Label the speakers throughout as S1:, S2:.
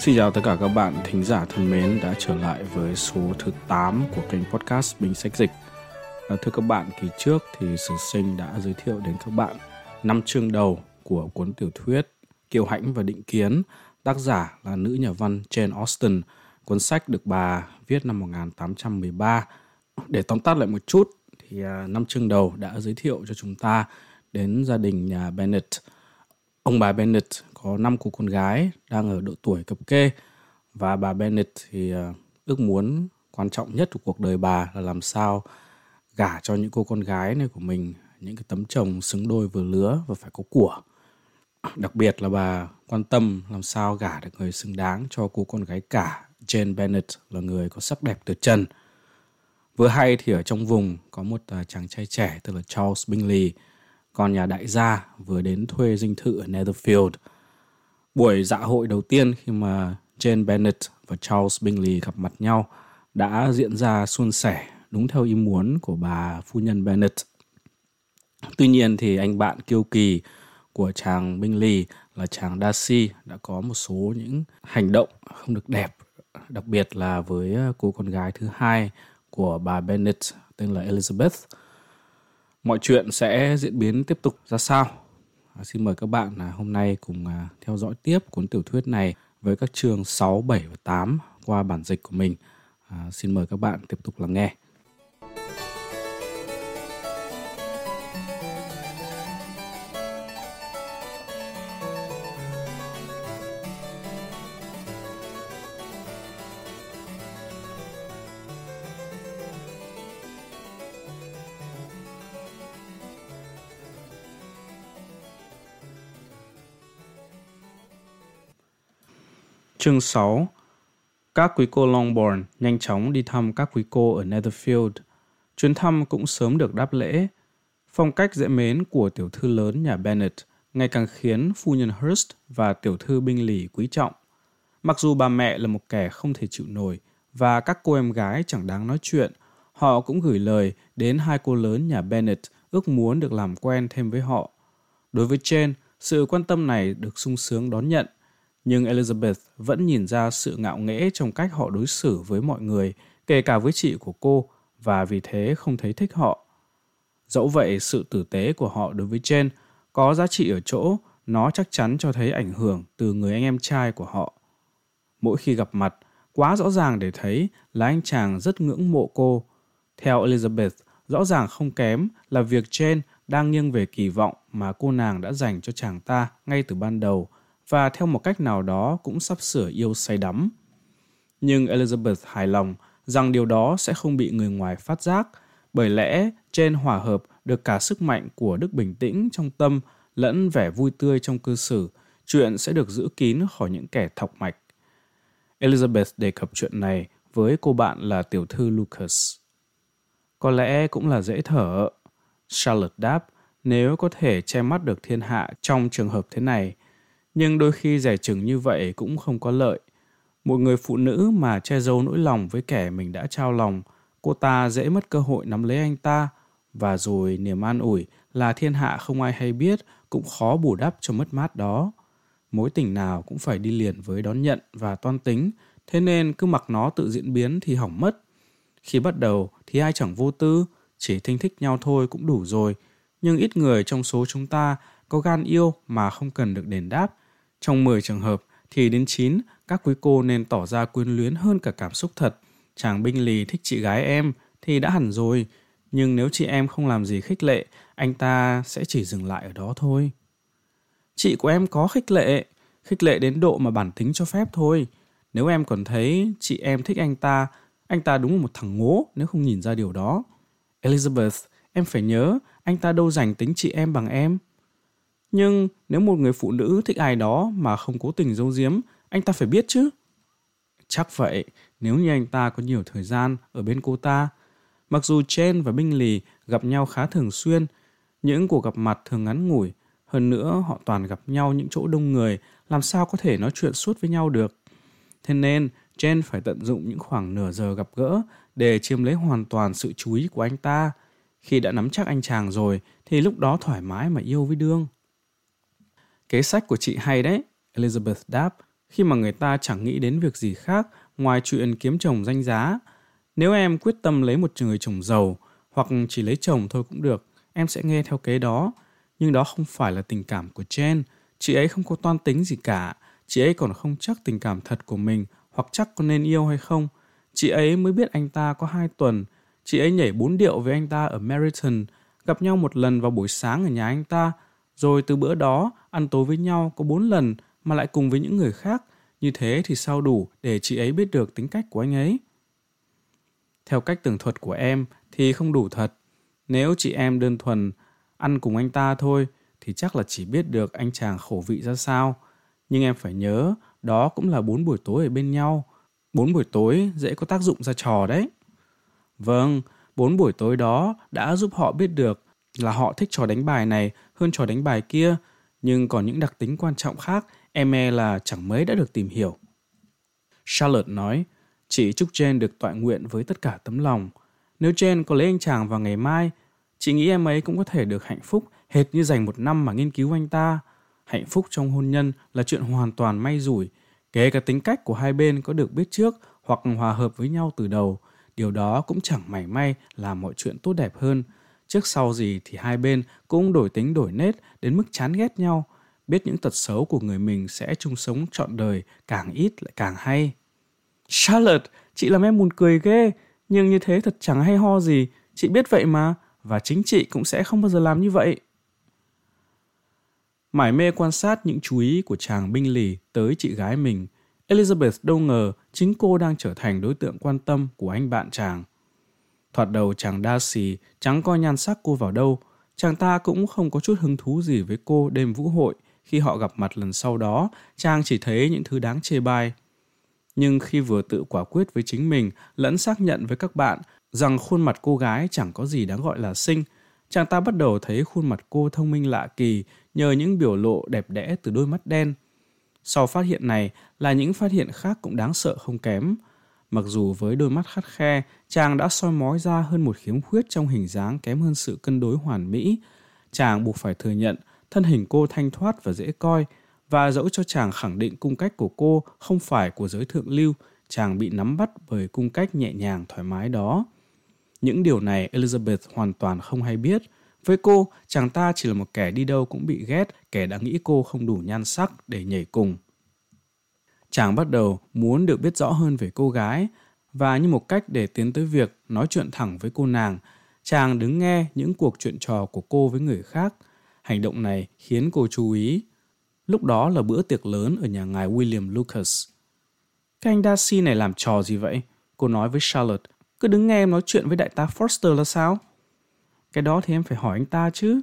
S1: Xin chào tất cả các bạn thính giả thân mến đã trở lại với số thứ 8 của kênh podcast Bình Sách Dịch. À, thưa các bạn, kỳ trước thì Sử Sinh đã giới thiệu đến các bạn năm chương đầu của cuốn tiểu thuyết Kiều Hãnh và Định Kiến, tác giả là nữ nhà văn Jane Austen. Cuốn sách được bà viết năm 1813. Để tóm tắt lại một chút thì à, năm chương đầu đã giới thiệu cho chúng ta đến gia đình nhà Bennet. Ông bà Bennet có năm cô con gái đang ở độ tuổi cập kê và bà Bennet thì ờ, ước muốn quan trọng nhất của cuộc đời bà là làm sao gả cho những cô con gái này của mình những cái tấm chồng xứng đôi vừa lứa và phải có của. Đặc biệt là bà quan tâm làm sao gả được người xứng đáng cho cô con gái cả Jane Bennet là người có sắc đẹp tuyệt trần. Vừa hay thì ở trong vùng có một ờ, chàng trai trẻ tên là Charles Bingley, con nhà đại gia vừa đến thuê dinh thự ở Netherfield. Buổi dạ hội đầu tiên khi mà Jane Bennet và Charles Bingley gặp mặt nhau đã diễn ra suôn sẻ đúng theo ý muốn của bà phu nhân Bennet. Tuy nhiên thì anh bạn kiêu kỳ của chàng Bingley là chàng Darcy đã có một số những hành động không được đẹp, đặc biệt là với ờ, cô con gái thứ hai của bà Bennet tên là Elizabeth. Mọi chuyện sẽ diễn biến tiếp tục ra sao? Ờ, xin mời các bạn hôm nay cùng à, theo dõi tiếp cuốn tiểu thuyết này với các chương 6, 7 và 8 qua bản dịch của mình. À, xin mời các bạn tiếp tục lắng nghe. Chương 6 Các quý cô Longbourn nhanh chóng đi thăm các quý cô ở Netherfield. Chuyến thăm cũng sớm được đáp lễ. Phong cách dễ mến của tiểu thư lớn nhà Bennet ngày càng khiến phu nhân Hurst và tiểu thư binh lì quý trọng. Mặc dù bà mẹ là một kẻ không thể chịu nổi và các cô em gái chẳng đáng nói chuyện, họ cũng gửi lời đến hai cô lớn nhà Bennet ước muốn được làm quen thêm với họ. Đối với Jane, sự quan tâm này được sung sướng đón nhận nhưng Elizabeth vẫn nhìn ra sự ngạo nghễ trong cách họ đối xử với mọi người, kể cả với chị của cô, và vì thế không thấy thích họ. Dẫu vậy, sự tử tế của họ đối với Jane có giá trị ở chỗ nó chắc chắn cho thấy ảnh hưởng từ người anh em trai của họ. Mỗi khi gặp mặt, quá rõ ràng để thấy là anh chàng rất ngưỡng mộ cô. Theo Elizabeth, rõ ràng không kém là việc Jane đang nghiêng về kỳ vọng mà cô nàng đã dành cho chàng ta ngay từ ban đầu – và theo một cách nào đó cũng sắp sửa yêu say đắm. Nhưng Elizabeth hài lòng rằng điều đó sẽ không bị người ngoài phát giác, bởi lẽ trên hòa hợp được cả sức mạnh của đức bình tĩnh trong tâm lẫn vẻ vui tươi trong cư xử, chuyện sẽ được giữ kín khỏi những kẻ thọc mạch. Elizabeth đề cập chuyện này với cô bạn là tiểu thư Lucas. Có lẽ cũng là dễ thở. Charlotte đáp, nếu có thể che mắt được thiên hạ trong trường hợp thế này – nhưng đôi khi rẻ chừng như vậy cũng không có lợi. Một người phụ nữ mà che giấu nỗi lòng với kẻ mình đã trao lòng, cô ta dễ mất cơ hội nắm lấy anh ta, và rồi niềm an ủi là thiên hạ không ai hay biết cũng khó bù đắp cho mất mát đó. Mối tình nào cũng phải đi liền với đón nhận và toan tính, thế nên cứ mặc nó tự diễn biến thì hỏng mất. Khi bắt đầu thì ai chẳng vô tư, chỉ thinh thích nhau thôi cũng đủ rồi, nhưng ít người trong số chúng ta có gan yêu mà không cần được đền đáp trong 10 trường hợp thì đến 9 các quý cô nên tỏ ra quyến luyến hơn cả cảm xúc thật. Chàng binh lì thích chị gái em thì đã hẳn rồi, nhưng nếu chị em không làm gì khích lệ, anh ta sẽ chỉ dừng lại ở đó thôi. Chị của em có khích lệ, khích lệ đến độ mà bản tính cho phép thôi. Nếu em còn thấy chị em thích anh ta, anh ta đúng là một thằng ngố nếu không nhìn ra điều đó. Elizabeth, em phải nhớ, anh ta đâu dành tính chị em bằng em. Nhưng nếu một người phụ nữ thích ai đó mà không cố tình giấu giếm, anh ta phải biết chứ. Chắc vậy, nếu như anh ta có nhiều thời gian ở bên cô ta. Mặc dù Chen và Binh Lì gặp nhau khá thường xuyên, những cuộc gặp mặt thường ngắn ngủi, hơn nữa họ toàn gặp nhau những chỗ đông người, làm sao có thể nói chuyện suốt với nhau được. Thế nên, Chen phải tận dụng những khoảng nửa giờ gặp gỡ để chiếm lấy hoàn toàn sự chú ý của anh ta. Khi đã nắm chắc anh chàng rồi, thì lúc đó thoải mái mà yêu với đương. Kế sách của chị hay đấy, Elizabeth đáp, khi mà người ta chẳng nghĩ đến việc gì khác ngoài chuyện kiếm chồng danh giá. Nếu em quyết tâm lấy một người chồng giàu hoặc chỉ lấy chồng thôi cũng được, em sẽ nghe theo kế đó. Nhưng đó không phải là tình cảm của Jen. Chị ấy không có toan tính gì cả. Chị ấy còn không chắc tình cảm thật của mình hoặc chắc có nên yêu hay không. Chị ấy mới biết anh ta có hai tuần. Chị ấy nhảy bốn điệu với anh ta ở Meriton, gặp nhau một lần vào buổi sáng ở nhà anh ta, rồi từ bữa đó ăn tối với nhau có bốn lần mà lại cùng với những người khác. Như thế thì sao đủ để chị ấy biết được tính cách của anh ấy? Theo cách tường thuật của em thì không đủ thật. Nếu chị em đơn thuần ăn cùng anh ta thôi thì chắc là chỉ biết được anh chàng khẩu vị ra sao. Nhưng em phải nhớ, đó cũng là bốn buổi tối ở bên nhau. Bốn buổi tối dễ có tác dụng ra trò đấy. Vâng, bốn buổi tối đó đã giúp họ biết được là họ thích trò đánh bài này hơn trò đánh bài kia, nhưng còn những đặc tính quan trọng khác em e là chẳng mấy đã được tìm hiểu. Charlotte nói, chị chúc Jane được tọa nguyện với tất cả tấm lòng. Nếu Jane có lấy anh chàng vào ngày mai, chị nghĩ em ấy cũng có thể được hạnh phúc hệt như dành một năm mà nghiên cứu anh ta. Hạnh phúc trong hôn nhân là chuyện hoàn toàn may rủi, kể cả tính cách của hai bên có được biết trước hoặc hòa hợp với nhau từ đầu. Điều đó cũng chẳng mảy may làm mọi chuyện tốt đẹp hơn. Trước sau gì thì hai bên cũng đổi tính đổi nết đến mức chán ghét nhau, biết những tật xấu của người mình sẽ chung sống trọn đời, càng ít lại càng hay. Charlotte, chị làm em buồn cười ghê, nhưng như thế thật chẳng hay ho gì, chị biết vậy mà, và chính chị cũng sẽ không bao giờ làm như vậy. Mải mê quan sát những chú ý của chàng binh lì tới chị gái mình, Elizabeth đâu ngờ chính cô đang trở thành đối tượng quan tâm của anh bạn chàng. Thoạt đầu chàng đa xì, chẳng coi nhan sắc cô vào đâu, chàng ta cũng không có chút hứng thú gì với cô đêm vũ hội. Khi họ gặp mặt lần sau đó, chàng chỉ thấy những thứ đáng chê bai. Nhưng khi vừa tự quả quyết với chính mình, lẫn xác nhận với các bạn rằng khuôn mặt cô gái chẳng có gì đáng gọi là xinh, chàng ta bắt đầu thấy khuôn mặt cô thông minh lạ kỳ nhờ những biểu lộ đẹp đẽ từ đôi mắt đen. Sau phát hiện này là những phát hiện khác cũng đáng sợ không kém. Mặc dù với đôi mắt khắt khe, chàng đã soi mói ra hơn một khiếm khuyết trong hình dáng kém hơn sự cân đối hoàn mỹ. Chàng buộc phải thừa nhận thân hình cô thanh thoát và dễ coi, và dẫu cho chàng khẳng định cung cách của cô không phải của giới thượng lưu, chàng bị nắm bắt bởi cung cách nhẹ nhàng thoải mái đó. Những điều này Elizabeth hoàn toàn không hay biết. Với cô, chàng ta chỉ là một kẻ đi đâu cũng bị ghét, kẻ đã nghĩ cô không đủ nhan sắc để nhảy cùng. Chàng bắt đầu muốn được biết rõ hơn về cô gái, và như một cách để tiến tới việc nói chuyện thẳng với cô nàng, chàng đứng nghe những cuộc chuyện trò của cô với người khác. Hành động này khiến cô chú ý. Lúc đó là bữa tiệc lớn ở nhà ngài William Lucas. Cái anh Darcy này làm trò gì vậy? Cô nói với Charlotte. Cứ đứng nghe em nói chuyện với đại tá Forster là sao? Cái đó thì em phải hỏi anh ta chứ.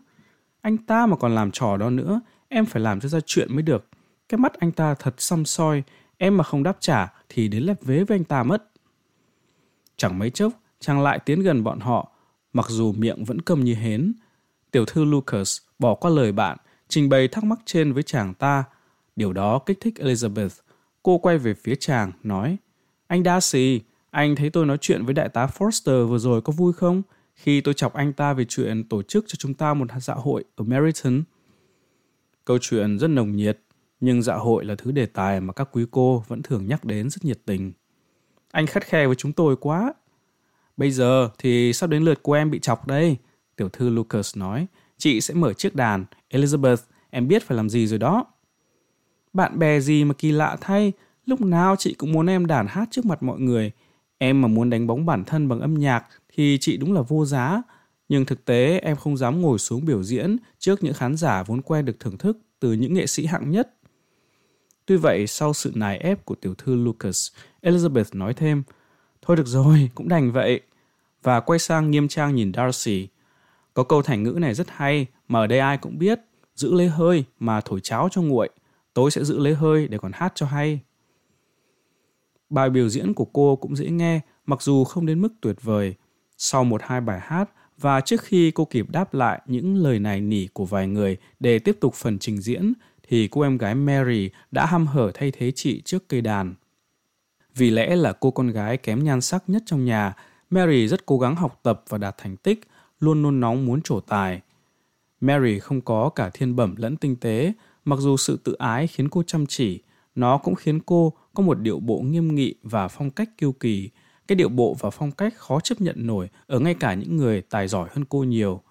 S1: Anh ta mà còn làm trò đó nữa, em phải làm cho ra chuyện mới được. Cái mắt anh ta thật xăm soi, em mà không đáp trả thì đến lép vế với anh ta mất. Chẳng mấy chốc, chàng lại tiến gần bọn họ, mặc dù miệng vẫn câm như hến. Tiểu thư Lucas bỏ qua lời bạn, trình bày thắc mắc trên với chàng ta. Điều đó kích thích Elizabeth. Cô quay về phía chàng, nói, Anh Darcy, anh thấy tôi nói chuyện với đại tá Forster vừa rồi có vui không? Khi tôi chọc anh ta về chuyện tổ chức cho chúng ta một dạ hội ở Meriton. Câu chuyện rất nồng nhiệt, nhưng dạ hội là thứ đề tài mà các quý cô vẫn thường nhắc đến rất nhiệt tình. Anh khắt khe với chúng tôi quá. Bây giờ thì sắp đến lượt của em bị chọc đây. Tiểu thư Lucas nói, chị sẽ mở chiếc đàn. Elizabeth, em biết phải làm gì rồi đó. Bạn bè gì mà kỳ lạ thay, lúc nào chị cũng muốn em đàn hát trước mặt mọi người. Em mà muốn đánh bóng bản thân bằng âm nhạc thì chị đúng là vô giá. Nhưng thực tế em không dám ngồi xuống biểu diễn trước những khán giả vốn quen được thưởng thức từ những nghệ sĩ hạng nhất. Tuy vậy, sau sự nài ép của tiểu thư Lucas, Elizabeth nói thêm, Thôi được rồi, cũng đành vậy. Và quay sang nghiêm trang nhìn Darcy. Có câu thành ngữ này rất hay, mà ở đây ai cũng biết. Giữ lấy hơi mà thổi cháo cho nguội. Tôi sẽ giữ lấy hơi để còn hát cho hay. Bài biểu diễn của cô cũng dễ nghe, mặc dù không đến mức tuyệt vời. Sau một hai bài hát, và trước khi cô kịp đáp lại những lời này nỉ của vài người để tiếp tục phần trình diễn, thì cô em gái Mary đã hăm hở thay thế chị trước cây đàn. Vì lẽ là cô con gái kém nhan sắc nhất trong nhà, Mary rất cố gắng học tập và đạt thành tích, luôn nôn nóng muốn trổ tài. Mary không có cả thiên bẩm lẫn tinh tế, mặc dù sự tự ái khiến cô chăm chỉ, Nó cũng khiến cô có một điệu bộ nghiêm nghị và phong cách kiêu kỳ, cái điệu bộ và phong cách khó chấp nhận nổi ở ngay cả những người tài giỏi hơn cô nhiều.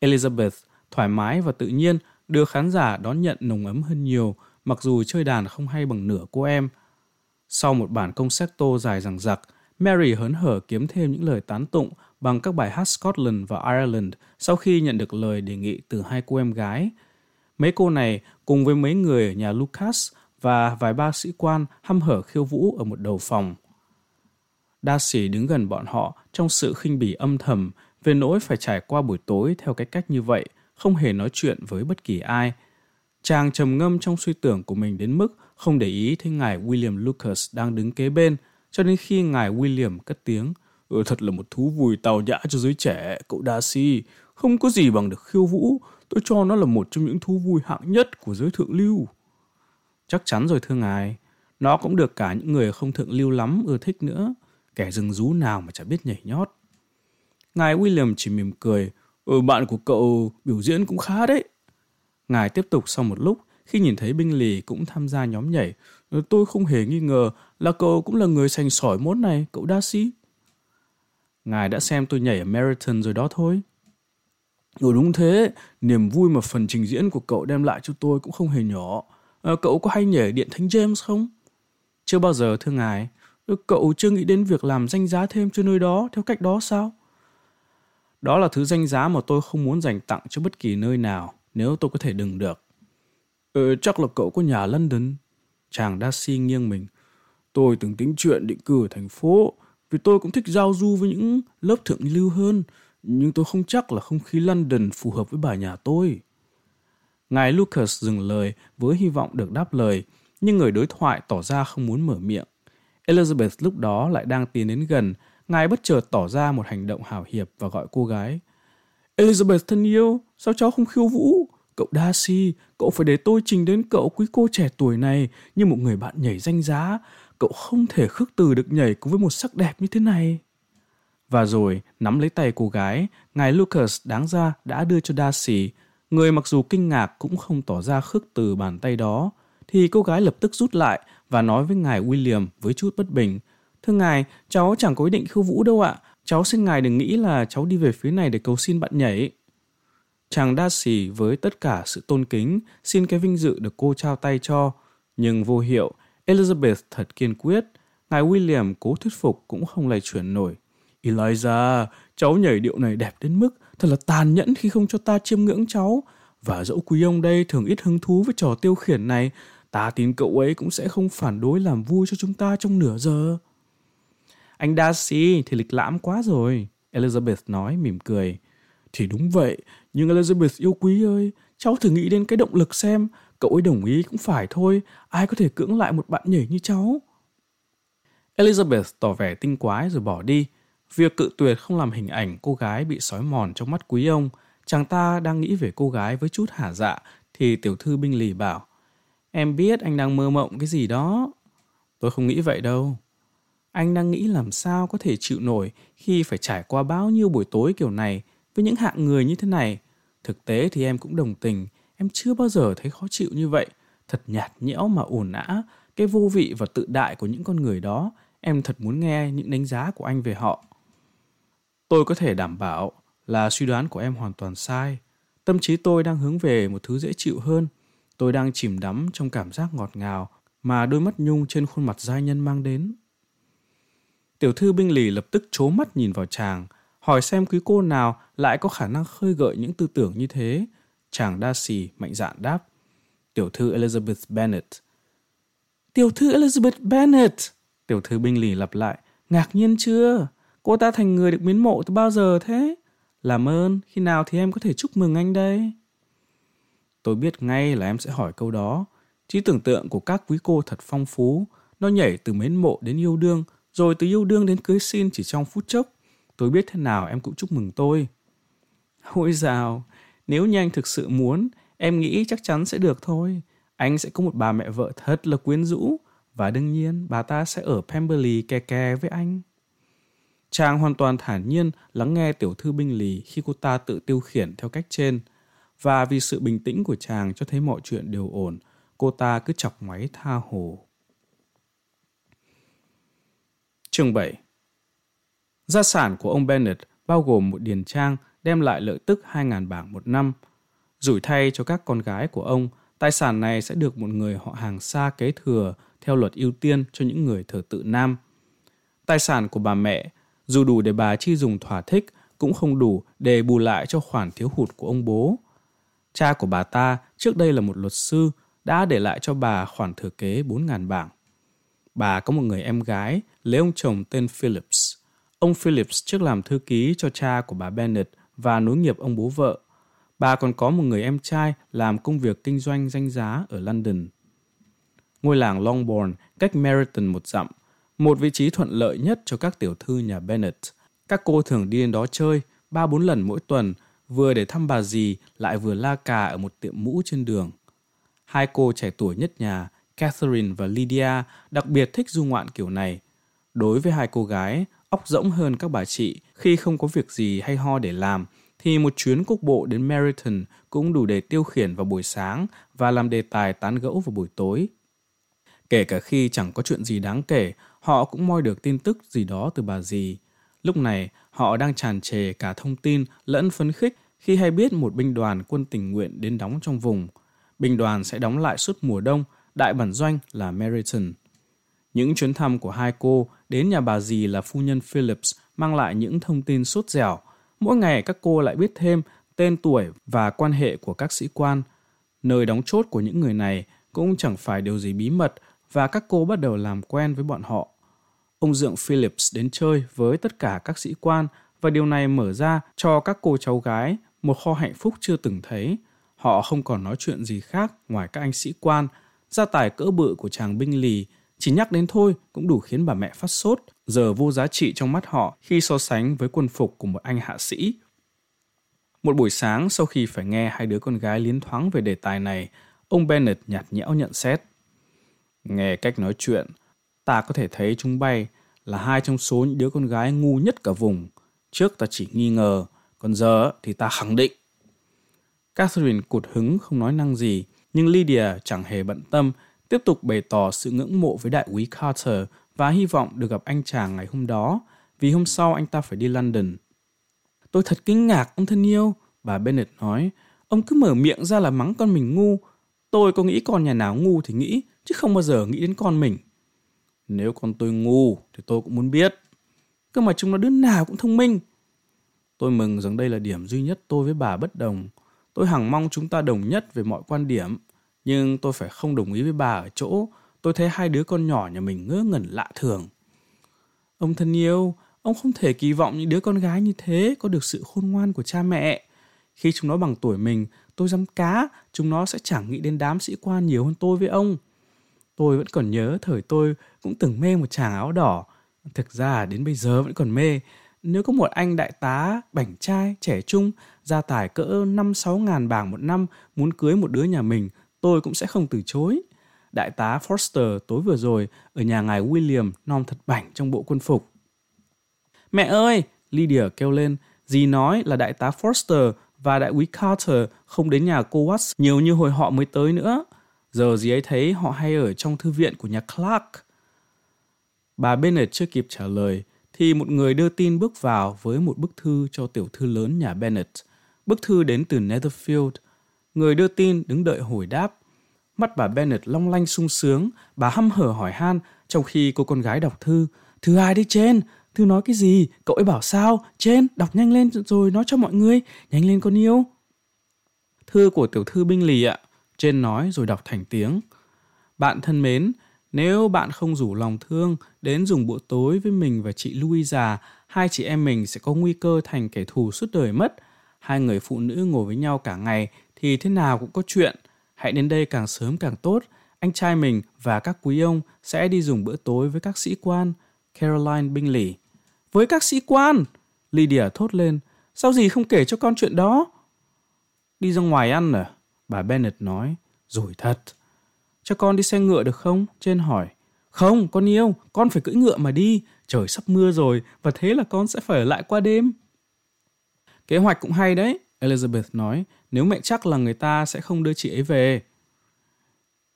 S1: Elizabeth thoải mái và tự nhiên đưa khán giả đón nhận nồng ấm hơn nhiều, mặc dù chơi đàn không hay bằng nửa cô em. Sau một bản concerto dài dằng dặc, Mary hớn hở kiếm thêm những lời tán tụng bằng các bài hát Scotland và Ireland sau khi nhận được lời đề nghị từ hai cô em gái. Mấy cô này cùng với mấy người ở nhà Lucas và vài ba sĩ quan hăm hở khiêu vũ ở một đầu phòng. Darcy đứng gần bọn họ trong sự khinh bỉ âm thầm về nỗi phải trải qua buổi tối theo cái cách như vậy, không hề nói chuyện với bất kỳ ai. Chàng trầm ngâm trong suy tưởng của mình đến mức không để ý thấy ngài William Lucas đang đứng kế bên, cho đến khi ngài William cất tiếng. Ừ, thật là một thú vui tào nhã cho giới trẻ, cậu Darcy. Không có gì bằng được khiêu vũ, tôi cho nó là một trong những thú vui hạng nhất của giới thượng lưu. Chắc chắn rồi thưa ngài, nó cũng được cả những người không thượng lưu lắm ưa thích nữa, kẻ rừng rú nào mà chả biết nhảy nhót. Ngài William chỉ mỉm cười, ừ, bạn của cậu biểu diễn cũng khá đấy. Ngài tiếp tục sau một lúc, khi nhìn thấy binh lì cũng tham gia nhóm nhảy, ừ, tôi không hề nghi ngờ là cậu cũng là người sành sỏi mốt này, cậu đa sĩ Ngài đã xem tôi nhảy ở Marathon rồi đó thôi. Ừ đúng thế, niềm vui mà phần trình diễn của cậu đem lại cho tôi cũng không hề nhỏ. À, cậu có hay nhảy điện thánh James không? Chưa bao giờ thưa ngài. Ừ, cậu chưa nghĩ đến việc làm danh giá thêm cho nơi đó theo cách đó sao? Đó là thứ danh giá mà tôi không muốn dành tặng cho bất kỳ nơi nào nếu tôi có thể đừng được. Ừ, chắc là cậu có nhà London. Chàng Darcy nghiêng mình. Tôi từng tính chuyện định cư ở thành phố vì tôi cũng thích giao du với những lớp thượng lưu hơn nhưng tôi không chắc là không khí London phù hợp với bà nhà tôi. Ngài Lucas dừng lời với hy vọng được đáp lời, nhưng người đối thoại tỏ ra không muốn mở miệng. Elizabeth lúc đó lại đang tiến đến gần, ngài bất chợt tỏ ra một hành động hào hiệp và gọi cô gái. Elizabeth thân yêu, sao cháu không khiêu vũ? Cậu Darcy, cậu phải để tôi trình đến cậu quý cô trẻ tuổi này như một người bạn nhảy danh giá. Cậu không thể khước từ được nhảy cùng với một sắc đẹp như thế này. Và rồi, nắm lấy tay cô gái, ngài Lucas đáng ra đã đưa cho Darcy, người mặc dù kinh ngạc cũng không tỏ ra khước từ bàn tay đó, thì cô gái lập tức rút lại và nói với ngài William với chút bất bình. Thưa ngài, cháu chẳng có ý định khiêu vũ đâu ạ. Cháu xin ngài đừng nghĩ là cháu đi về phía này để cầu xin bạn nhảy. Chàng Darcy với tất cả sự tôn kính xin cái vinh dự được cô trao tay cho. Nhưng vô hiệu, Elizabeth thật kiên quyết. Ngài William cố thuyết phục cũng không lay chuyển nổi. Eliza, cháu nhảy điệu này đẹp đến mức thật là tàn nhẫn khi không cho ta chiêm ngưỡng cháu. Và dẫu quý ông đây thường ít hứng thú với trò tiêu khiển này, ta tin cậu ấy cũng sẽ không phản đối làm vui cho chúng ta trong nửa giờ. Anh Darcy thì lịch lãm quá rồi, Elizabeth nói mỉm cười. Thì đúng vậy, nhưng Elizabeth yêu quý ơi, cháu thử nghĩ đến cái động lực xem, cậu ấy đồng ý cũng phải thôi, ai có thể cưỡng lại một bạn nhảy như cháu. Elizabeth tỏ vẻ tinh quái rồi bỏ đi, Việc cự tuyệt không làm hình ảnh cô gái bị sói mòn trong mắt quý ông. Chàng ta đang nghĩ về cô gái với chút hả dạ, thì tiểu thư binh lì bảo, Em biết anh đang mơ mộng cái gì đó. Tôi không nghĩ vậy đâu. Anh đang nghĩ làm sao có thể chịu nổi khi phải trải qua bao nhiêu buổi tối kiểu này với những hạng người như thế này. Thực tế thì em cũng đồng tình, em chưa bao giờ thấy khó chịu như vậy. Thật nhạt nhẽo mà ổn nã, cái vô vị và tự đại của những con người đó, em thật muốn nghe những đánh giá của anh về họ. Tôi có thể đảm bảo là suy đoán của em hoàn toàn sai. Tâm trí tôi đang hướng về một thứ dễ chịu hơn. Tôi đang chìm đắm trong cảm giác ngọt ngào mà đôi mắt nhung trên khuôn mặt giai nhân mang đến. Tiểu thư binh lì lập tức chố mắt nhìn vào chàng, hỏi xem quý cô nào lại có khả năng khơi gợi những tư tưởng như thế. Chàng đa xì mạnh dạn đáp. Tiểu thư Elizabeth Bennet. Tiểu thư Elizabeth Bennet! Tiểu thư binh lì lặp lại. Ngạc nhiên chưa? Cô ta thành người được miến mộ từ bao giờ thế? Làm ơn, khi nào thì em có thể chúc mừng anh đây? Tôi biết ngay là em sẽ hỏi câu đó. Trí tưởng tượng của các quý cô thật phong phú. Nó nhảy từ mến mộ đến yêu đương, rồi từ yêu đương đến cưới xin chỉ trong phút chốc. Tôi biết thế nào em cũng chúc mừng tôi. Ôi dào, nếu như anh thực sự muốn, em nghĩ chắc chắn sẽ được thôi. Anh sẽ có một bà mẹ vợ thật là quyến rũ, và đương nhiên bà ta sẽ ở Pemberley kè kè với anh. Chàng hoàn toàn thản nhiên lắng nghe tiểu thư binh lì khi cô ta tự tiêu khiển theo cách trên. Và vì sự bình tĩnh của chàng cho thấy mọi chuyện đều ổn, cô ta cứ chọc ngoáy tha hồ. Chương 7 Gia sản của ông Bennett bao gồm một điền trang đem lại lợi tức 2.000 bảng một năm. Rủi thay cho các con gái của ông, tài sản này sẽ được một người họ hàng xa kế thừa theo luật ưu tiên cho những người thờ tự nam. Tài sản của bà mẹ, dù đủ để bà chi dùng thỏa thích, cũng không đủ để bù lại cho khoản thiếu hụt của ông bố. Cha của bà ta trước đây là một luật sư, đã để lại cho bà khoản thừa kế 4.000 bảng. Bà có một người em gái lấy ông chồng tên Phillips. Ông Phillips trước làm thư ký cho cha của bà Bennett và nối nghiệp ông bố vợ. Bà còn có một người em trai làm công việc kinh doanh danh giá ở London. Ngôi làng Longbourn cách Meryton một dặm, một vị trí thuận lợi nhất cho các tiểu thư nhà Bennett. Các cô thường đi đến đó chơi ba bốn lần mỗi tuần, vừa để thăm bà dì lại vừa la cà ở một tiệm mũ trên đường. Hai cô trẻ tuổi nhất nhà, Catherine và Lydia, đặc biệt thích du ngoạn kiểu này. Đối với hai cô gái, óc rỗng hơn các bà chị khi không có việc gì hay ho để làm, thì một chuyến cúc bộ đến Meriton cũng đủ để tiêu khiển vào buổi sáng và làm đề tài tán gẫu vào buổi tối. Kể cả khi chẳng có chuyện gì đáng kể, họ cũng moi được tin tức gì đó từ bà dì. Lúc này, họ đang tràn trề cả thông tin lẫn phấn khích khi hay biết một binh đoàn quân tình nguyện đến đóng trong vùng. Binh đoàn sẽ đóng lại suốt mùa đông, đại bản doanh là Meriton. Những chuyến thăm của hai cô đến nhà bà dì là phu nhân Phillips mang lại những thông tin sốt dẻo. Mỗi ngày các cô lại biết thêm tên tuổi và quan hệ của các sĩ quan. Nơi đóng chốt của những người này cũng chẳng phải điều gì bí mật và các cô bắt đầu làm quen với bọn họ. Ông Dượng Phillips đến chơi với tất cả các sĩ quan và điều này mở ra cho các cô cháu gái một kho hạnh phúc chưa từng thấy. Họ không còn nói chuyện gì khác ngoài các anh sĩ quan. Gia tài cỡ bự của chàng binh lì chỉ nhắc đến thôi cũng đủ khiến bà mẹ phát sốt, giờ vô giá trị trong mắt họ khi so sánh với quân phục của một anh hạ sĩ. Một buổi sáng sau khi phải nghe hai đứa con gái liến thoáng về đề tài này, ông Bennett nhạt nhẽo nhận xét. Nghe cách nói chuyện, ta có thể thấy chúng bay là hai trong số những đứa con gái ngu nhất cả vùng. Trước ta chỉ nghi ngờ, còn giờ thì ta khẳng định. Catherine cụt hứng không nói năng gì, nhưng Lydia chẳng hề bận tâm, tiếp tục bày tỏ sự ngưỡng mộ với đại úy Carter và hy vọng được gặp anh chàng ngày hôm đó, vì hôm sau anh ta phải đi London. Tôi thật kinh ngạc, ông thân yêu, bà Bennett nói. Ông cứ mở miệng ra là mắng con mình ngu. Tôi có nghĩ con nhà nào ngu thì nghĩ, chứ không bao giờ nghĩ đến con mình. Nếu con tôi ngu thì tôi cũng muốn biết. Cơ mà chúng nó đứa nào cũng thông minh. Tôi mừng rằng đây là điểm duy nhất tôi với bà bất đồng. Tôi hằng mong chúng ta đồng nhất về mọi quan điểm. Nhưng tôi phải không đồng ý với bà ở chỗ tôi thấy hai đứa con nhỏ nhà mình ngớ ngẩn lạ thường. Ông thân yêu, ông không thể kỳ vọng những đứa con gái như thế có được sự khôn ngoan của cha mẹ. Khi chúng nó bằng tuổi mình, tôi dám cá, chúng nó sẽ chẳng nghĩ đến đám sĩ quan nhiều hơn tôi với ông. Tôi vẫn còn nhớ thời tôi cũng từng mê một chàng áo đỏ. Thực ra đến bây giờ vẫn còn mê. Nếu có một anh đại tá, bảnh trai, trẻ trung, gia tài cỡ 5-6 ngàn bảng một năm muốn cưới một đứa nhà mình, tôi cũng sẽ không từ chối. Đại tá Forster tối vừa rồi ở nhà ngài William non thật bảnh trong bộ quân phục. Mẹ ơi! Lydia kêu lên. Dì nói là đại tá Forster và đại úy Carter không đến nhà cô Watts nhiều như hồi họ mới tới nữa. Giờ dì ấy thấy họ hay ở trong thư viện của nhà Clark. Bà Bennett chưa kịp trả lời thì một người đưa tin bước vào với một bức thư cho tiểu thư lớn nhà Bennett. Bức thư đến từ Netherfield. Người đưa tin đứng đợi hồi đáp. Mắt bà Bennett long lanh sung sướng, bà hăm hở hỏi han trong khi cô con gái đọc thư. Thư ai đi trên? Thư nói cái gì? Cậu ấy bảo sao? Trên, đọc nhanh lên rồi nói cho mọi người. Nhanh lên con yêu. Thư của tiểu thư binh lì ạ. Trên nói rồi đọc thành tiếng. Bạn thân mến, nếu bạn không rủ lòng thương đến dùng bữa tối với mình và chị Louisa, hai chị em mình sẽ có nguy cơ thành kẻ thù suốt đời mất. Hai người phụ nữ ngồi với nhau cả ngày thì thế nào cũng có chuyện. Hãy đến đây càng sớm càng tốt. Anh trai mình và các quý ông sẽ đi dùng bữa tối với các sĩ quan. Caroline Bingley. Với các sĩ quan? Lydia thốt lên. Sao gì không kể cho con chuyện đó? Đi ra ngoài ăn à? Bà Bennett nói. Rồi thật. Cho con đi xe ngựa được không? Trên hỏi. Không, con yêu, con phải cưỡi ngựa mà đi. Trời sắp mưa rồi và thế là con sẽ phải ở lại qua đêm. Kế hoạch cũng hay đấy, Elizabeth nói. Nếu mẹ chắc là người ta sẽ không đưa chị ấy về.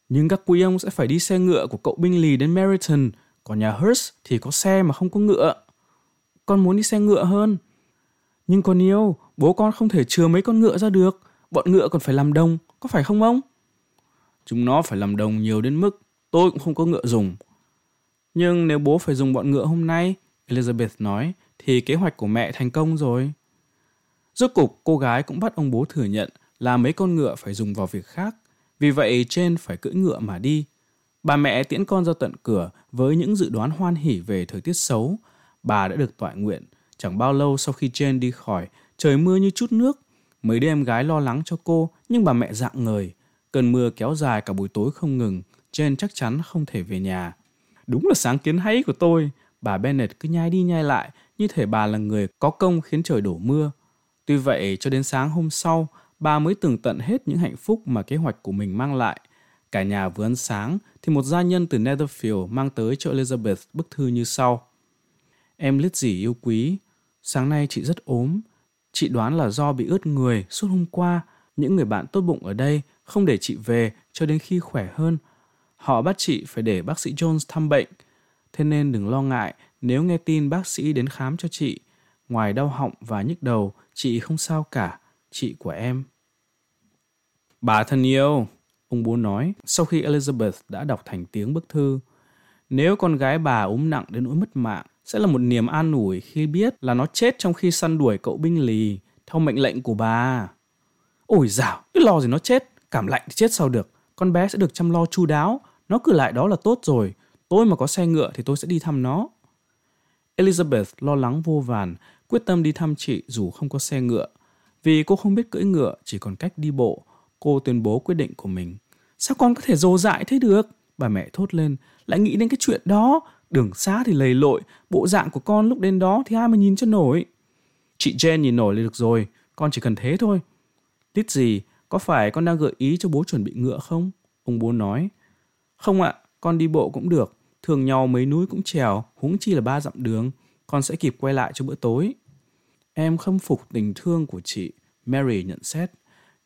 S1: Nhưng các quý ông sẽ phải đi xe ngựa của cậu binh lì đến Meriton, còn nhà Hurst thì có xe mà không có ngựa. Con muốn đi xe ngựa hơn. Nhưng con yêu, bố con không thể chừa mấy con ngựa ra được. Bọn ngựa còn phải làm đồng, có phải không ông? Chúng nó phải làm đồng nhiều đến mức tôi cũng không có ngựa dùng. Nhưng nếu bố phải dùng bọn ngựa hôm nay, Elizabeth nói, thì kế hoạch của mẹ thành công rồi. Rốt cục, cô gái cũng bắt ông bố thừa nhận là mấy con ngựa phải dùng vào việc khác. Vì vậy, trên phải cưỡi ngựa mà đi. Bà mẹ tiễn con ra tận cửa với những dự đoán hoan hỉ về thời tiết xấu. Bà đã được tọa nguyện. Chẳng bao lâu sau khi Jane đi khỏi, trời mưa như chút nước. Mấy đứa em gái lo lắng cho cô, nhưng bà mẹ dạng ngời. Cơn mưa kéo dài cả buổi tối không ngừng, Jane chắc chắn không thể về nhà. Đúng là sáng kiến hay của tôi. Bà Bennett cứ nhai đi nhai lại, như thể bà là người có công khiến trời đổ mưa. Tuy vậy, cho đến sáng hôm sau, bà mới tường tận hết những hạnh phúc mà kế hoạch của mình mang lại. Cả nhà vừa ăn sáng thì một gia nhân từ Netherfield mang tới cho Elizabeth bức thư như sau. Em lít yêu quý, sáng nay chị rất ốm. Chị đoán là do bị ướt người suốt hôm qua. Những người bạn tốt bụng ở đây không để chị về cho đến khi khỏe hơn. Họ bắt chị phải để bác sĩ Jones thăm bệnh. Thế nên đừng lo ngại nếu nghe tin bác sĩ đến khám cho chị. Ngoài đau họng và nhức đầu, chị không sao cả, chị của em. Bà thân yêu, ông bố nói sau khi Elizabeth đã đọc thành tiếng bức thư. Nếu con gái bà ốm nặng đến nỗi mất mạng, sẽ là một niềm an ủi khi biết là nó chết trong khi săn đuổi cậu binh lì theo mệnh lệnh của bà. Ôi dào, cứ lo gì nó chết, cảm lạnh thì chết sao được. Con bé sẽ được chăm lo chu đáo, nó cứ lại đó là tốt rồi. Tôi mà có xe ngựa thì tôi sẽ đi thăm nó. Elizabeth lo lắng vô vàn, quyết tâm đi thăm chị dù không có xe ngựa. Vì cô không biết cưỡi ngựa, chỉ còn cách đi bộ, cô tuyên bố quyết định của mình. Sao con có thể dồ dại thế được? Bà mẹ thốt lên, lại nghĩ đến cái chuyện đó. Đường xa thì lầy lội, bộ dạng của con lúc đến đó thì ai mà nhìn cho nổi. Chị Jen nhìn nổi là được rồi, con chỉ cần thế thôi. Tít gì, có phải con đang gợi ý cho bố chuẩn bị ngựa không? Ông bố nói. Không ạ, con đi bộ cũng được. Thường nhau mấy núi cũng trèo, huống chi là ba dặm đường. Con sẽ kịp quay lại cho bữa tối. Em khâm phục tình thương của chị, Mary nhận xét.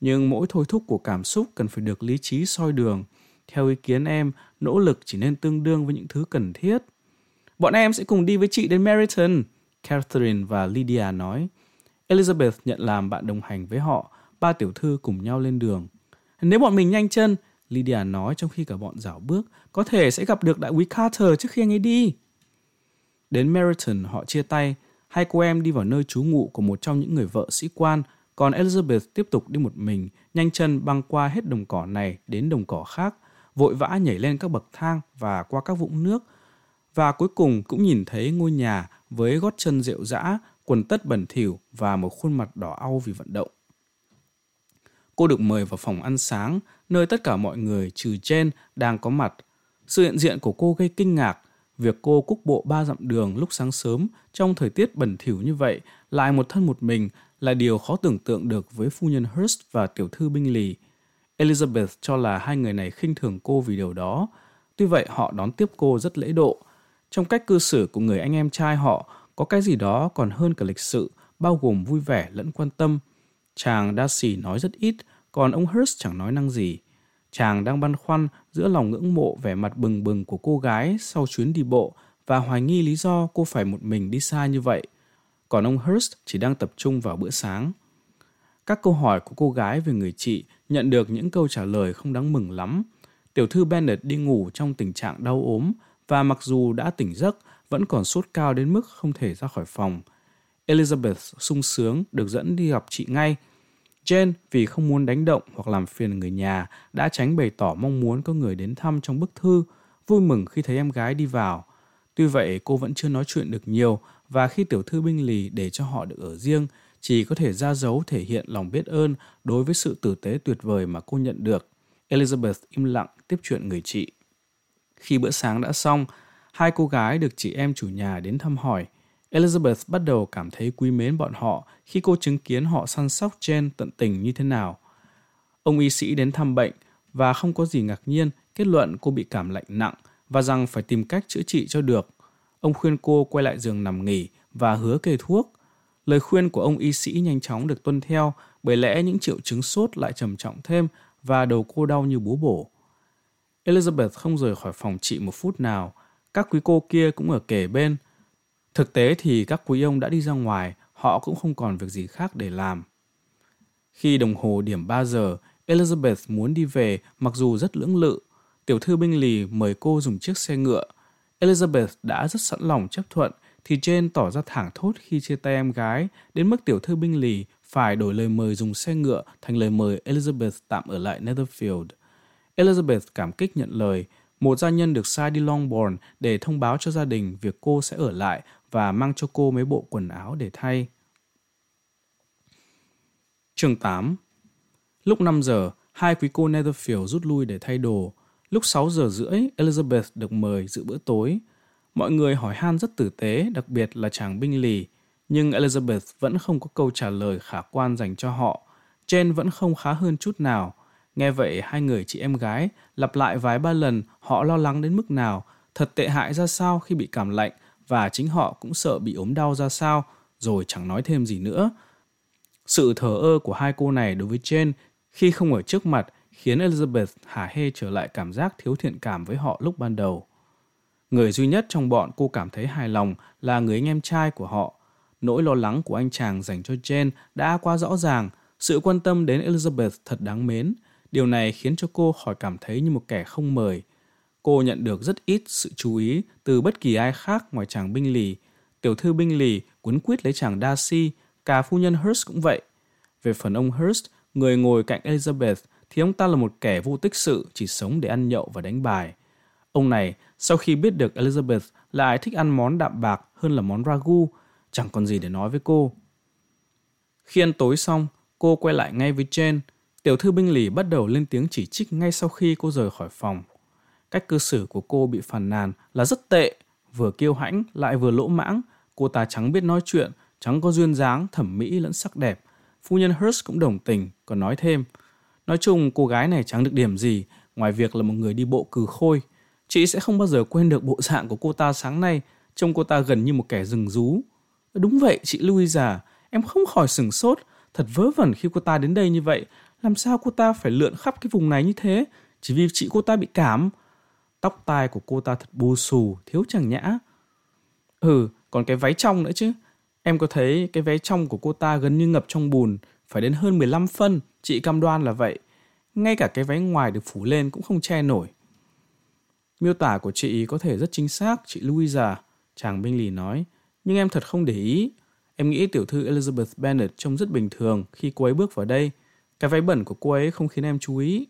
S1: Nhưng mỗi thôi thúc của cảm xúc cần phải được lý trí soi đường. Theo ý kiến em, nỗ lực chỉ nên tương đương với những thứ cần thiết. Bọn em sẽ cùng đi với chị đến Meriton, Catherine và Lydia nói. Elizabeth nhận làm bạn đồng hành với họ, ba tiểu thư cùng nhau lên đường. Nếu bọn mình nhanh chân, Lydia nói trong khi cả bọn dạo bước, có thể sẽ gặp được đại úy Carter trước khi anh ấy đi. Đến Meriton họ chia tay, hai cô em đi vào nơi trú ngụ của một trong những người vợ sĩ quan, còn Elizabeth tiếp tục đi một mình, nhanh chân băng qua hết đồng cỏ này đến đồng cỏ khác, vội vã nhảy lên các bậc thang và qua các vũng nước, và cuối cùng cũng nhìn thấy ngôi nhà với gót chân rệu rã, quần tất bẩn thỉu và một khuôn mặt đỏ au vì vận động. Cô được mời vào phòng ăn sáng, nơi tất cả mọi người trừ Jen đang có mặt. Sự hiện diện của cô gây kinh ngạc. Việc cô cúc bộ ba dặm đường lúc sáng sớm trong thời tiết bẩn thỉu như vậy lại một thân một mình là điều khó tưởng tượng được với phu nhân Hurst và tiểu thư binh lì. Elizabeth cho là hai người này khinh thường cô vì điều đó. Tuy vậy họ đón tiếp cô rất lễ độ. Trong cách cư xử của người anh em trai họ có cái gì đó còn hơn cả lịch sự, bao gồm vui vẻ lẫn quan tâm. Chàng Darcy nói rất ít, còn ông Hurst chẳng nói năng gì. Chàng đang băn khoăn giữa lòng ngưỡng mộ vẻ mặt bừng bừng của cô gái sau chuyến đi bộ và hoài nghi lý do cô phải một mình đi xa như vậy. Còn ông Hurst chỉ đang tập trung vào bữa sáng. Các câu hỏi của cô gái về người chị nhận được những câu trả lời không đáng mừng lắm. Tiểu thư Bennett đi ngủ trong tình trạng đau ốm và mặc dù đã tỉnh giấc, vẫn còn sốt cao đến mức không thể ra khỏi phòng. Elizabeth sung sướng được dẫn đi gặp chị ngay – Jane vì không muốn đánh động hoặc làm phiền người nhà đã tránh bày tỏ mong muốn có người đến thăm trong bức thư, vui mừng khi thấy em gái đi vào. Tuy vậy cô vẫn chưa nói chuyện được nhiều và khi tiểu thư binh lì để cho họ được ở riêng, chỉ có thể ra dấu thể hiện lòng biết ơn đối với sự tử tế tuyệt vời mà cô nhận được. Elizabeth im lặng tiếp chuyện người chị. Khi bữa sáng đã xong, hai cô gái được chị em chủ nhà đến thăm hỏi – Elizabeth bắt đầu cảm thấy quý mến bọn họ khi cô chứng kiến họ săn sóc Jen tận tình như thế nào. Ông y sĩ đến thăm bệnh và không có gì ngạc nhiên, kết luận cô bị cảm lạnh nặng và rằng phải tìm cách chữa trị cho được. Ông khuyên cô quay lại giường nằm nghỉ và hứa kê thuốc. Lời khuyên của ông y sĩ nhanh chóng được tuân theo bởi lẽ những triệu chứng sốt lại trầm trọng thêm và đầu cô đau như búa bổ. Elizabeth không rời khỏi phòng chị một phút nào. Các quý cô kia cũng ở kề bên. Thực tế thì các quý ông đã đi ra ngoài, họ cũng không còn việc gì khác để làm. Khi đồng hồ điểm 3 giờ, Elizabeth muốn đi về mặc dù rất lưỡng lự. Tiểu thư binh lì mời cô dùng chiếc xe ngựa. Elizabeth đã rất sẵn lòng chấp thuận, thì Jane tỏ ra thẳng thốt khi chia tay em gái, đến mức tiểu thư binh lì phải đổi lời mời dùng xe ngựa thành lời mời Elizabeth tạm ở lại Netherfield. Elizabeth cảm kích nhận lời, một gia nhân được sai đi Longbourn để thông báo cho gia đình việc cô sẽ ở lại và mang cho cô mấy bộ quần áo để thay. Chương 8 Lúc 5 giờ, hai quý cô Netherfield rút lui để thay đồ. Lúc 6 giờ rưỡi, Elizabeth được mời dự bữa tối. Mọi người hỏi han rất tử tế, đặc biệt là chàng binh lì. Nhưng Elizabeth vẫn không có câu trả lời khả quan dành cho họ. Jane vẫn không khá hơn chút nào. Nghe vậy, hai người chị em gái lặp lại vài ba lần họ lo lắng đến mức nào, thật tệ hại ra sao khi bị cảm lạnh và chính họ cũng sợ bị ốm đau ra sao, rồi chẳng nói thêm gì nữa. Sự thờ ơ của hai cô này đối với Jane khi không ở trước mặt khiến Elizabeth hả hê trở lại cảm giác thiếu thiện cảm với họ lúc ban đầu. Người duy nhất trong bọn cô cảm thấy hài lòng là người anh em trai của họ. Nỗi lo lắng của anh chàng dành cho Jane đã quá rõ ràng, sự quan tâm đến Elizabeth thật đáng mến. Điều này khiến cho cô khỏi cảm thấy như một kẻ không mời. Cô nhận được rất ít sự chú ý từ bất kỳ ai khác ngoài chàng binh lì. Tiểu thư binh lì quấn quýt lấy chàng Darcy, cả phu nhân Hurst cũng vậy. Về phần ông Hurst, người ngồi cạnh Elizabeth, thì ông ta là một kẻ vô tích sự chỉ sống để ăn nhậu và đánh bài. Ông này, sau khi biết được Elizabeth lại thích ăn món đạm bạc hơn là món ragu, chẳng còn gì để nói với cô. Khi ăn tối xong, cô quay lại ngay với Jane. Tiểu thư binh lì bắt đầu lên tiếng chỉ trích ngay sau khi cô rời khỏi phòng. Cách cư xử của cô bị phàn nàn là rất tệ, vừa kiêu hãnh lại vừa lỗ mãng. Cô ta chẳng biết nói chuyện, chẳng có duyên dáng, thẩm mỹ lẫn sắc đẹp. Phu nhân Hurst cũng đồng tình, còn nói thêm. Nói chung, cô gái này chẳng được điểm gì, ngoài việc là một người đi bộ cừ khôi. Chị sẽ không bao giờ quên được bộ dạng của cô ta sáng nay, trông cô ta gần như một kẻ rừng rú. Đúng vậy, chị Louisa, à, em không khỏi sừng sốt, thật vớ vẩn khi cô ta đến đây như vậy. Làm sao cô ta phải lượn khắp cái vùng này như thế? Chỉ vì chị cô ta bị cảm. Tóc tai của cô ta thật bù xù, thiếu chẳng nhã. Ừ, còn cái váy trong nữa chứ. Em có thấy cái váy trong của cô ta gần như ngập trong bùn, phải đến hơn 15 phân, chị cam đoan là vậy. Ngay cả cái váy ngoài được phủ lên cũng không che nổi. Miêu tả của chị có thể rất chính xác, chị Louisa, chàng binh lì nói. Nhưng em thật không để ý. Em nghĩ tiểu thư Elizabeth Bennet trông rất bình thường khi cô ấy bước vào đây. Cái váy bẩn của cô ấy không khiến em chú ý.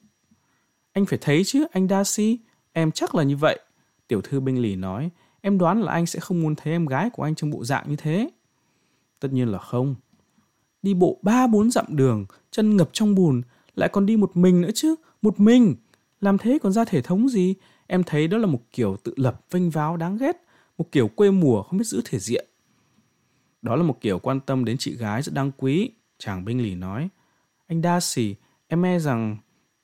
S1: Anh phải thấy chứ, anh Darcy. Em chắc là như vậy. Tiểu thư binh lì nói. Em đoán là anh sẽ không muốn thấy em gái của anh trong bộ dạng như thế. Tất nhiên là không. Đi bộ ba bốn dặm đường, chân ngập trong bùn, lại còn đi một mình nữa chứ, một mình. Làm thế còn ra thể thống gì? Em thấy đó là một kiểu tự lập vênh váo đáng ghét, một kiểu quê mùa không biết giữ thể diện. Đó là một kiểu quan tâm đến chị gái rất đáng quý, chàng binh lì nói. Anh đa Darcy, em e rằng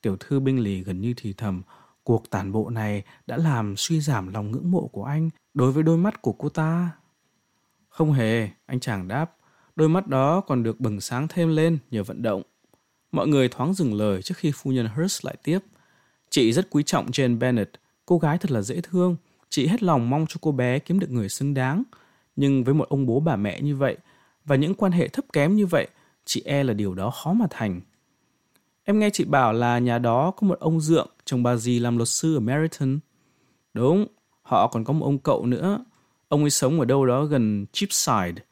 S1: tiểu thư binh lì gần như thì thầm, cuộc tàn bộ này đã làm suy giảm lòng ngưỡng mộ của anh đối với đôi mắt của cô ta. Không hề, anh chàng đáp, đôi mắt đó còn được bừng sáng thêm lên nhờ vận động. Mọi người thoáng dừng lời trước khi phu nhân Hurst lại tiếp. Chị rất quý trọng Jane Bennet, cô gái thật là dễ thương. Chị hết lòng mong cho cô bé kiếm được người xứng đáng. Nhưng với một ông bố bà mẹ như vậy, và những quan hệ thấp kém như vậy, chị e là điều đó khó mà thành. Em nghe chị bảo là nhà đó có một ông dượng chồng bà dì làm luật sư ở Meriton. Đúng, họ còn có một ông cậu nữa. Ông ấy sống ở đâu đó gần Cheapside.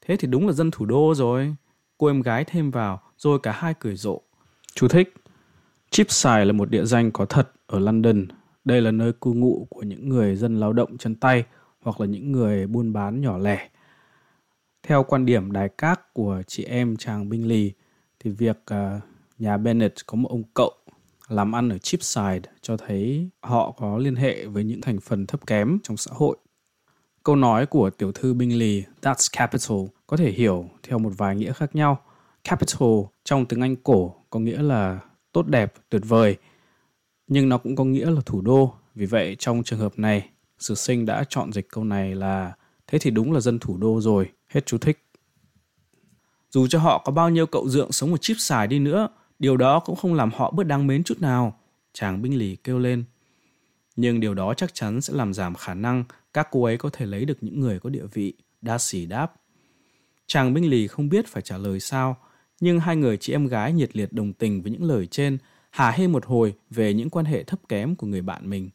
S1: Thế thì đúng là dân thủ đô rồi. Cô em gái thêm vào, rồi cả hai cười rộ. Chú thích. Cheapside là một địa danh có thật ở London. Đây là nơi cư ngụ của những người dân lao động chân tay hoặc là những người buôn bán nhỏ lẻ. Theo quan điểm đài các của chị em chàng binh lì, thì việc uh, nhà Bennett có một ông cậu làm ăn ở Cheapside cho thấy họ có liên hệ với những thành phần thấp kém trong xã hội. Câu nói của tiểu thư binh lì That's capital có thể hiểu theo một vài nghĩa khác nhau. Capital trong tiếng Anh cổ có nghĩa là tốt đẹp, tuyệt vời, nhưng nó cũng có nghĩa là thủ đô. Vì vậy trong trường hợp này, sử sinh đã chọn dịch câu này là thế thì đúng là dân thủ đô rồi, hết chú thích. Dù cho họ có bao nhiêu cậu dượng sống ở chip xài đi nữa, điều đó cũng không làm họ bớt đáng mến chút nào. Chàng binh lì kêu lên. Nhưng điều đó chắc chắn sẽ làm giảm khả năng các cô ấy có thể lấy được những người có địa vị, Darcy đáp. Chàng binh lì không biết phải trả lời sao, nhưng hai người chị em gái nhiệt liệt đồng tình với những lời trên, hả hê một hồi về những quan hệ thấp kém của người bạn mình.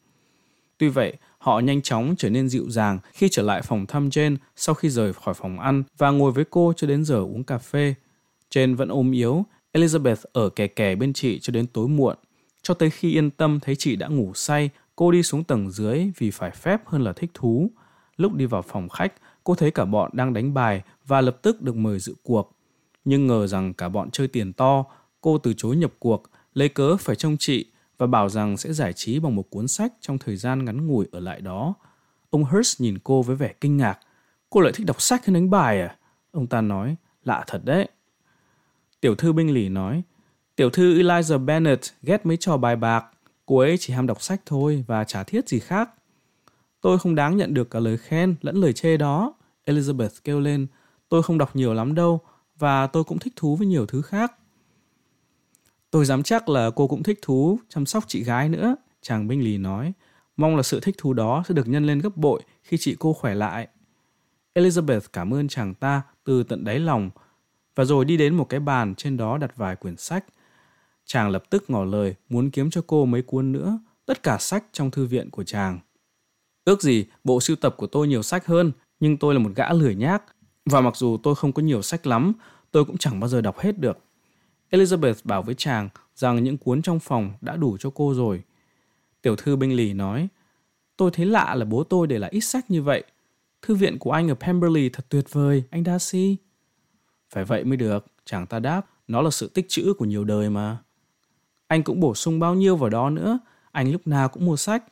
S1: Tuy vậy, họ nhanh chóng trở nên dịu dàng khi trở lại phòng thăm Jane sau khi rời khỏi phòng ăn và ngồi với cô cho đến giờ uống cà phê. Jane vẫn ôm yếu, Elizabeth ở kè kè bên chị cho đến tối muộn. Cho tới khi yên tâm thấy chị đã ngủ say, cô đi xuống tầng dưới vì phải phép hơn là thích thú. Lúc đi vào phòng khách, cô thấy cả bọn đang đánh bài và lập tức được mời dự cuộc. Nhưng ngờ rằng cả bọn chơi tiền to, cô từ chối nhập cuộc, lấy cớ phải trông chị và bảo rằng sẽ giải trí bằng một cuốn sách trong thời gian ngắn ngủi ở lại đó. Ông Hurst nhìn cô với vẻ kinh ngạc. Cô lại thích đọc sách hơn đánh bài à? Ông ta nói, lạ thật đấy. Tiểu thư binh lì nói, tiểu thư Eliza Bennet ghét mấy trò bài bạc. Cô ấy chỉ ham đọc sách thôi và chả thiết gì khác. Tôi không đáng nhận được cả lời khen lẫn lời chê đó. Elizabeth kêu lên, tôi không đọc nhiều lắm đâu và tôi cũng thích thú với nhiều thứ khác. Tôi dám chắc là cô cũng thích thú chăm sóc chị gái nữa, chàng binh lì nói. Mong là sự thích thú đó sẽ được nhân lên gấp bội khi chị cô khỏe lại. Elizabeth cảm ơn chàng ta từ tận đáy lòng và rồi đi đến một cái bàn trên đó đặt vài quyển sách. Chàng lập tức ngỏ lời muốn kiếm cho cô mấy cuốn nữa, tất cả sách trong thư viện của chàng. Ước gì bộ sưu tập của tôi nhiều sách hơn, nhưng tôi là một gã lười nhác, và mặc dù tôi không có nhiều sách lắm, tôi cũng chẳng bao giờ đọc hết được. Elizabeth bảo với chàng rằng những cuốn trong phòng đã đủ cho cô rồi. Tiểu thư binh lì nói, tôi thấy lạ là bố tôi để lại ít sách như vậy. Thư viện của anh ở Pemberley thật tuyệt vời, anh Darcy. Phải vậy mới được, chàng ta đáp, nó là sự tích trữ của nhiều đời mà. Anh cũng bổ sung bao nhiêu vào đó nữa, anh lúc nào cũng mua sách.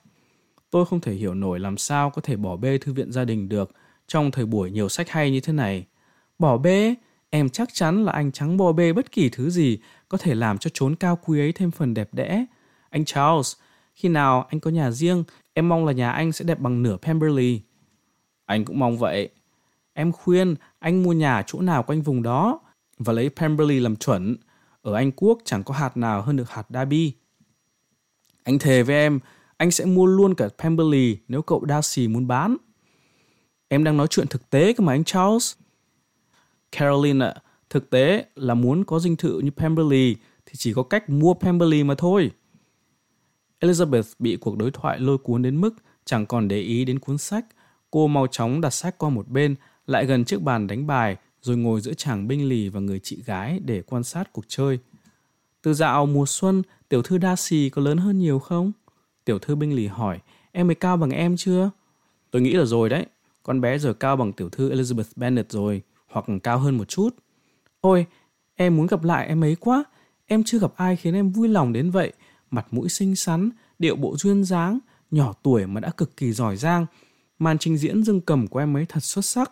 S1: Tôi không thể hiểu nổi làm sao có thể bỏ bê thư viện gia đình được trong thời buổi nhiều sách hay như thế này. Bỏ bê? Em chắc chắn là anh chẳng bỏ bê bất kỳ thứ gì có thể làm cho chốn cao quý ấy thêm phần đẹp đẽ. Anh Charles, khi nào anh có nhà riêng, em mong là nhà anh sẽ đẹp bằng nửa Pemberley. Anh cũng mong vậy. Em khuyên anh mua nhà chỗ nào quanh vùng đó và lấy Pemberley làm chuẩn. Ở Anh Quốc chẳng có hạt nào hơn được hạt Derby. Anh thề với em, anh sẽ mua luôn cả Pemberley nếu cậu Darcy muốn bán. Em đang nói chuyện thực tế cơ mà anh Charles. Caroline ạ, thực tế là muốn có dinh thự như Pemberley thì chỉ có cách mua Pemberley mà thôi. Elizabeth bị cuộc đối thoại lôi cuốn đến mức chẳng còn để ý đến cuốn sách. Cô mau chóng đặt sách qua một bên, lại gần chiếc bàn đánh bài, rồi ngồi giữa chàng binh lì và người chị gái để quan sát cuộc chơi. Từ dạo mùa xuân, tiểu thư Darcy có lớn hơn nhiều không? Tiểu thư binh lì hỏi, em mới cao bằng em chưa? Tôi nghĩ là rồi đấy, con bé giờ cao bằng tiểu thư Elizabeth Bennet rồi hoặc cao hơn một chút. Ôi, em muốn gặp lại em ấy quá. Em chưa gặp ai khiến em vui lòng đến vậy. Mặt mũi xinh xắn, điệu bộ duyên dáng, nhỏ tuổi mà đã cực kỳ giỏi giang. Màn trình diễn dương cầm của em ấy thật xuất sắc.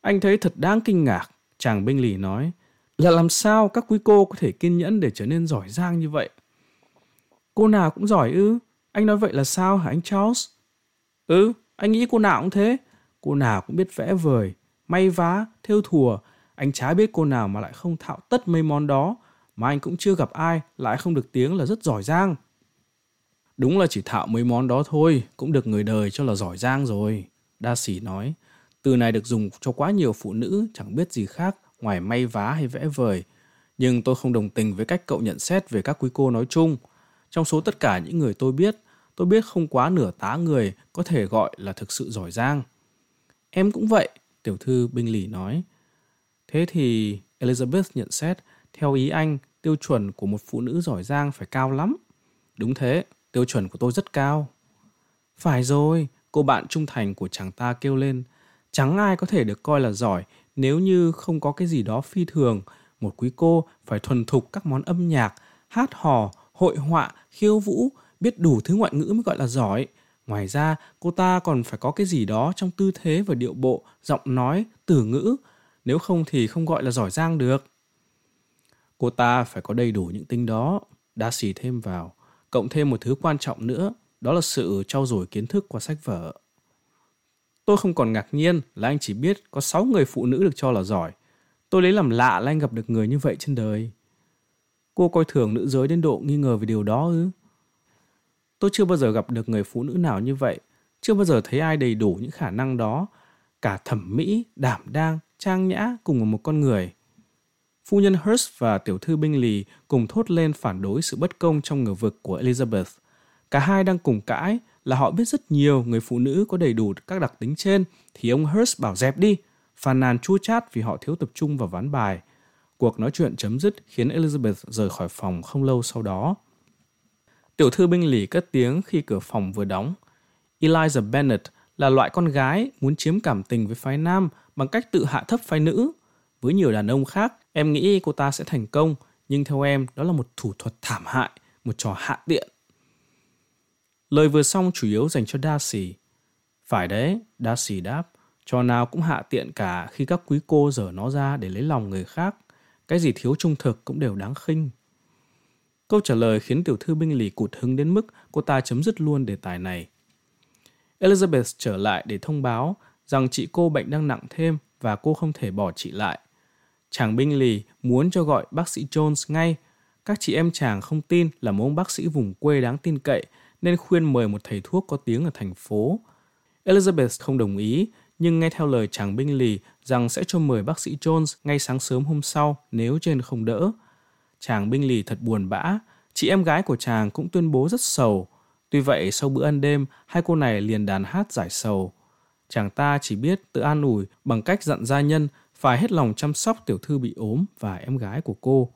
S1: Anh thấy thật đáng kinh ngạc, chàng binh lì nói. Là làm sao các quý cô có thể kiên nhẫn để trở nên giỏi giang như vậy? Cô nào cũng giỏi ư? Anh nói vậy là sao hả anh Charles? Ừ, anh nghĩ cô nào cũng thế. Cô nào cũng biết vẽ vời, may vá, thêu thùa. Anh chả biết cô nào mà lại không thạo tất mấy món đó, mà anh cũng chưa gặp ai lại không được tiếng là rất giỏi giang. Đúng là chỉ thạo mấy món đó thôi, cũng được người đời cho là giỏi giang rồi. Đa sĩ nói, từ này được dùng cho quá nhiều phụ nữ chẳng biết gì khác ngoài may vá hay vẽ vời. Nhưng tôi không đồng tình với cách cậu nhận xét về các quý cô nói chung. Trong số tất cả những người tôi biết, tôi biết không quá nửa tá người có thể gọi là thực sự giỏi giang. Em cũng vậy, Tiểu thư binh lì nói. Thế thì Elizabeth nhận xét, theo ý anh, tiêu chuẩn của một phụ nữ giỏi giang phải cao lắm. Đúng thế, tiêu chuẩn của tôi rất cao. Phải rồi, cô bạn trung thành của chàng ta kêu lên. Chẳng ai có thể được coi là giỏi nếu như không có cái gì đó phi thường. Một quý cô phải thuần thục các món âm nhạc, hát hò, hội họa, khiêu vũ, biết đủ thứ ngoại ngữ mới gọi là giỏi. Ngoài ra, cô ta còn phải có cái gì đó trong tư thế và điệu bộ, giọng nói, từ ngữ, nếu không thì không gọi là giỏi giang được. Cô ta phải có đầy đủ những tính đó, đa xì thêm vào, cộng thêm một thứ quan trọng nữa, đó là sự trau dồi kiến thức qua sách vở. Tôi không còn ngạc nhiên là anh chỉ biết có 6 người phụ nữ được cho là giỏi. Tôi lấy làm lạ là anh gặp được người như vậy trên đời. Cô coi thường nữ giới đến độ nghi ngờ về điều đó ư? Tôi chưa bao giờ gặp được người phụ nữ nào như vậy, chưa bao giờ thấy ai đầy đủ những khả năng đó, cả thẩm mỹ, đảm đang, trang nhã cùng một con người. Phu nhân Hearst và tiểu thư binh lì cùng thốt lên phản đối sự bất công trong ngờ vực của Elizabeth. Cả hai đang cùng cãi là họ biết rất nhiều người phụ nữ có đầy đủ các đặc tính trên thì ông Hearst bảo dẹp đi, phàn nàn chua chát vì họ thiếu tập trung vào ván bài. Cuộc nói chuyện chấm dứt khiến Elizabeth rời khỏi phòng không lâu sau đó. Tiểu thư binh lì cất tiếng khi cửa phòng vừa đóng. Eliza Bennet là loại con gái muốn chiếm cảm tình với phái nam bằng cách tự hạ thấp phái nữ. Với nhiều đàn ông khác, em nghĩ cô ta sẽ thành công, nhưng theo em đó là một thủ thuật thảm hại, một trò hạ tiện. Lời vừa xong chủ yếu dành cho Darcy. Phải đấy, Darcy đáp, trò nào cũng hạ tiện cả khi các quý cô dở nó ra để lấy lòng người khác. Cái gì thiếu trung thực cũng đều đáng khinh. Câu trả lời khiến tiểu thư binh lì cụt hứng đến mức cô ta chấm dứt luôn đề tài này. Elizabeth trở lại để thông báo rằng chị cô bệnh đang nặng thêm và cô không thể bỏ chị lại. Chàng binh lì muốn cho gọi bác sĩ Jones ngay. Các chị em chàng không tin là một ông bác sĩ vùng quê đáng tin cậy nên khuyên mời một thầy thuốc có tiếng ở thành phố. Elizabeth không đồng ý, nhưng nghe theo lời chàng binh lì rằng sẽ cho mời bác sĩ Jones ngay sáng sớm hôm sau nếu trên không đỡ. Chàng binh lì thật buồn bã, chị em gái của chàng cũng tuyên bố rất sầu. Tuy vậy sau bữa ăn đêm, hai cô này liền đàn hát giải sầu. Chàng ta chỉ biết tự an ủi bằng cách dặn gia nhân phải hết lòng chăm sóc tiểu thư bị ốm và em gái của cô.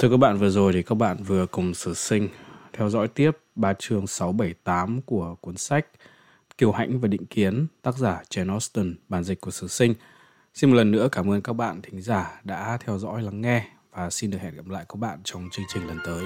S1: Thưa các bạn, vừa rồi thì các bạn vừa cùng sử sinh theo dõi tiếp ba chương 678 của cuốn sách Kiều Hãnh và Định Kiến, tác giả Jane Austen, bản dịch của sử sinh. Xin một lần nữa cảm ơn các bạn thính giả đã theo dõi lắng nghe và xin được hẹn gặp lại các bạn trong chương trình lần tới.